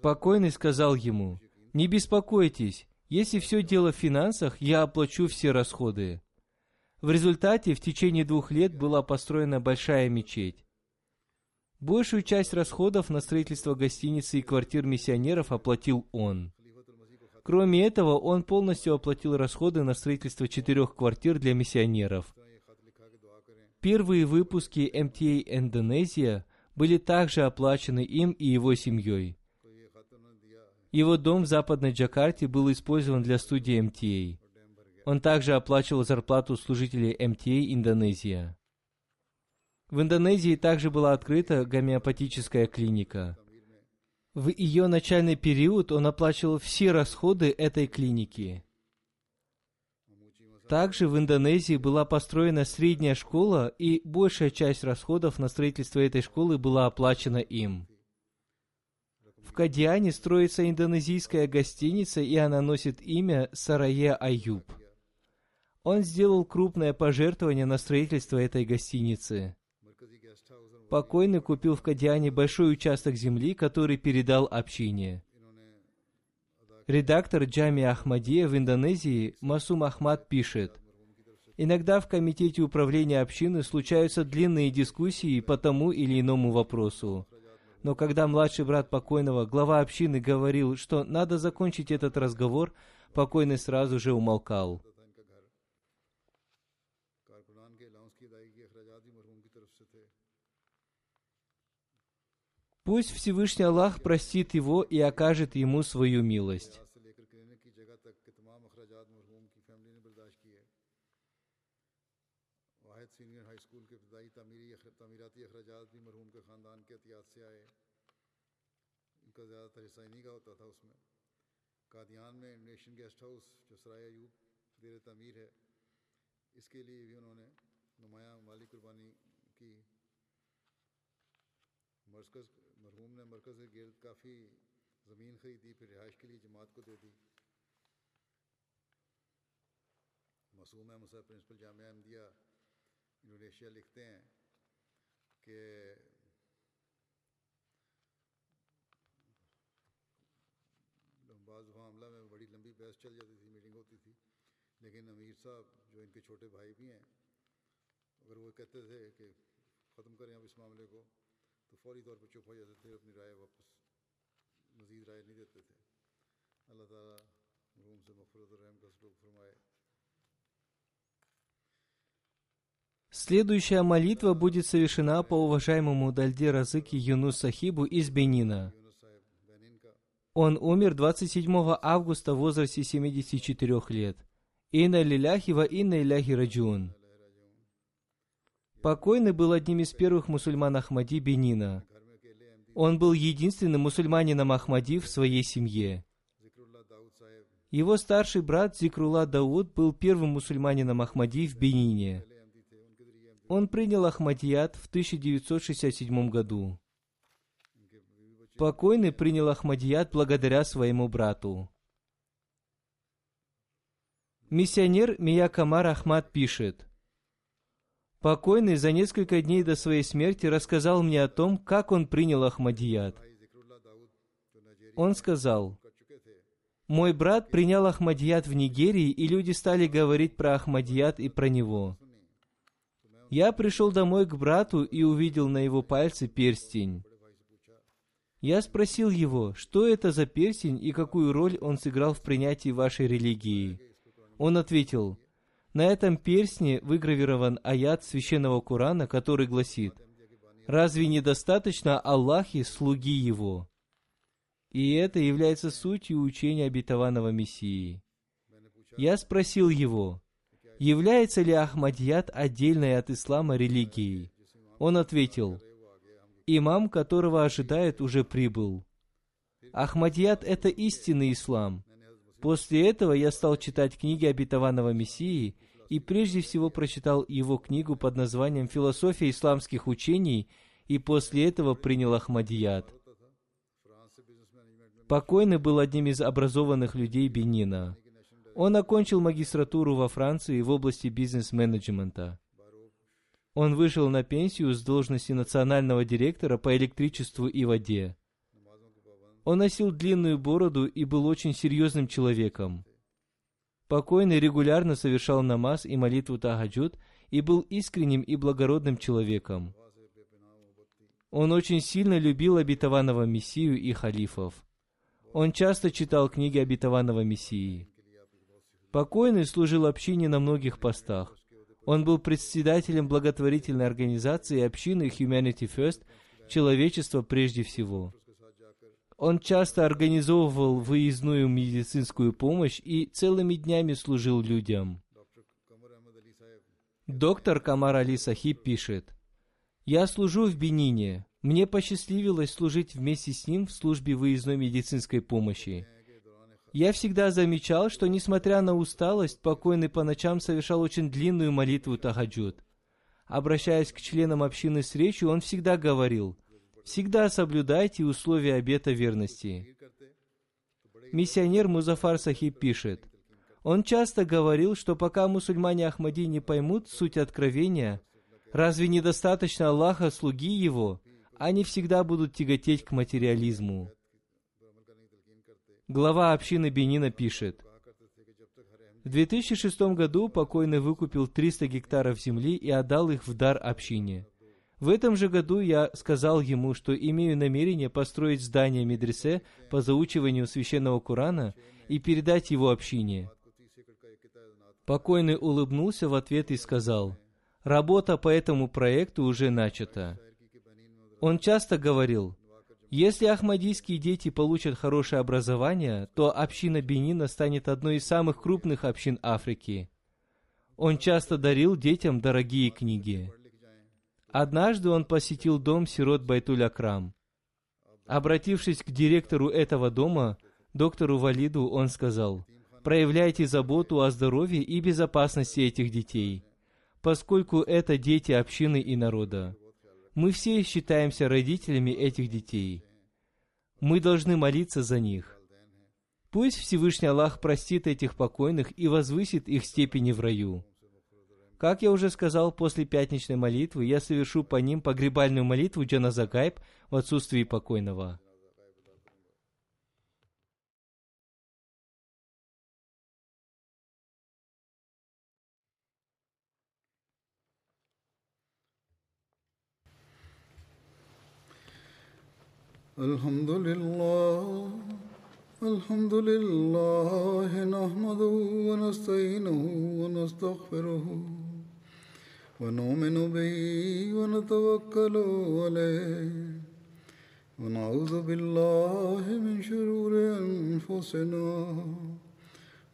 Speaker 2: Покойный сказал ему, «Не беспокойтесь, если все дело в финансах, я оплачу все расходы». В результате в течение двух лет была построена большая мечеть. Большую часть расходов на строительство гостиницы и квартир миссионеров оплатил он. Кроме этого, он полностью оплатил расходы на строительство четырех квартир для миссионеров. Первые выпуски MTA Индонезия были также оплачены им и его семьей. Его дом в Западной Джакарте был использован для студии MTA. Он также оплачивал зарплату служителей MTA Индонезия. В Индонезии также была открыта гомеопатическая клиника. В ее начальный период он оплачивал все расходы этой клиники. Также в Индонезии была построена средняя школа, и большая часть расходов на строительство этой школы была оплачена им. В Кадиане строится индонезийская гостиница, и она носит имя Сарае Аюб. Он сделал крупное пожертвование на строительство этой гостиницы. Покойный купил в Кадиане большой участок земли, который передал общине. Редактор Джами Ахмадия в Индонезии Масум Ахмад пишет, Иногда в комитете управления общины случаются длинные дискуссии по тому или иному вопросу. Но когда младший брат покойного, глава общины, говорил, что надо закончить этот разговор, покойный сразу же умолкал. Пусть Всевышний Аллах простит его и окажет ему свою милость.
Speaker 1: کا زیادہ تر حصہ انہیں کا ہوتا تھا اس میں قادیان میں نیشن گیسٹ ہاؤس جو سرایہ یوب دیر تعمیر ہے اس کے لیے بھی انہوں نے نمایاں مالی قربانی کی مرکز مرحوم نے مرکز کے گرد کافی زمین خریدی، پھر رہائش کے لیے جماعت کو دے دی۔ معصوم احمد صاحب پرنسپل جامعہ احمدیہ۔ انڈونیشیا لکھتے ہیں کہ بعض معاملہ میں بڑی لمبی بحث چل جاتی تھی میٹنگ ہوتی تھی، لیکن امیر صاحب جو ان کے چھوٹے بھائی بھی ہیں، اگر وہ کہتے تھے کہ ختم کریں اب اس معاملے کو बहस चल जाती थी मीटिंग होती थी लेकिन अमीर साहब जो इनके छोटे भाई भी हैं अगर वो कहते थे कि ख़त्म करें अब इस मामले को तो फौरी तौर पर चुप हो जाते थे अपनी राय वापस मज़ीद राय नहीं देते थे अल्लाह ताला मरहूम से मफरत और रहम का सलूक फरमाए
Speaker 2: Следующая молитва будет совершена по уважаемому Дальде Разыки Юнус Сахибу из Бенина.
Speaker 1: यूनुस साहब बेनिन का
Speaker 2: Он умер 27 августа в возрасте 74 лет. Инна лиляхи ва инна иляхи раджун. Покойный был одним из первых мусульман Ахмади Бенина. Он был единственным мусульманином Ахмади в своей семье. Его старший брат Зикрула Дауд был первым мусульманином Ахмади в Бенине. Он принял Ахмадият в 1967 году. Покойный принял Ахмадият благодаря своему брату. Миссионер Мия Камар Ахмад пишет, Покойный за несколько дней до своей смерти рассказал мне о том, как он принял Ахмадият. Он сказал, «Мой брат принял Ахмадият в Нигерии, и люди стали говорить про Ахмадият и про него. Я пришел домой к брату и увидел на его пальце перстень. Я спросил его, что это за перстень и какую роль он сыграл в принятии вашей религии. Он ответил, на этом перстне выгравирован аят священного Корана, который гласит, «Разве недостаточно Аллахи, слуги Его?» И это является сутью учения обетованного Мессии. Я спросил его, является ли Ахмадият отдельной от ислама религией? Он ответил, имам, которого ожидает, уже прибыл. Ахмадият – это истинный ислам. После этого я стал читать книги обетованного Мессии и прежде всего прочитал его книгу под названием «Философия исламских учений» и после этого принял Ахмадият. Покойный был одним из образованных людей Бенина. Он окончил магистратуру во Франции в области бизнес-менеджмента. Он вышел на пенсию с должности национального директора по электричеству и воде. Он носил длинную бороду и был очень серьезным человеком. Покойный регулярно совершал намаз и молитву Тахаджуд и был искренним и благородным человеком. Он очень сильно любил обетованного Мессию и халифов. Он часто читал книги обетованного Мессии. Покойный служил общине на многих постах. Он был председателем благотворительной организации общины Humanity First, человечество прежде всего. Он часто организовывал выездную медицинскую помощь и целыми днями служил людям. Доктор Камар Али Сахиб пишет, «Я служу в Бенине. Мне посчастливилось служить вместе с ним в службе выездной медицинской помощи. Я всегда замечал, что, несмотря на усталость, покойный по ночам совершал очень длинную молитву Тахаджуд. Обращаясь к членам общины с речью, он всегда говорил, «Всегда соблюдайте условия обета верности». Миссионер Музафар Сахиб пишет, он часто говорил, что пока мусульмане Ахмади не поймут суть откровения, разве недостаточно Аллаха, слуги Его, они всегда будут тяготеть к материализму. Глава общины Бенина пишет, в 2006 году покойный выкупил 300 гектаров земли и отдал их в дар общине. В этом же году я сказал ему, что имею намерение построить здание медресе по заучиванию священного Корана и передать его общине. Покойный улыбнулся в ответ и сказал, «Работа по этому проекту уже начата». Он часто говорил, если ахмадийские дети получат хорошее образование, то община Бенина станет одной из самых крупных общин Африки. Он часто дарил детям дорогие книги. Однажды он посетил дом сирот Байтуль Акрам. Обратившись к директору этого дома, доктору Валиду, он сказал, «Проявляйте заботу о здоровье и безопасности этих детей, поскольку это дети общины и народа. Мы все считаемся родителями этих детей. Мы должны молиться за них. Пусть Всевышний Аллах простит этих покойных и возвысит их степени в раю. Как я уже сказал, после пятничной молитвы я совершу по ним погребальную молитву Джаназагайб в отсутствии покойного.
Speaker 1: الحمد لله الحمد لله نحمده ونستعينه ونستغفره ونؤمن به ونتوكل عليه. ونعوذ بالله من شرور أنفسنا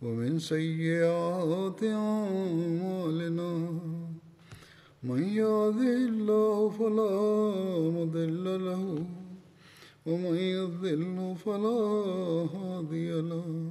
Speaker 1: ومن سيئات أعمالنا. من يهده الله فلا مضل له ومن يضلل فلا هادي له.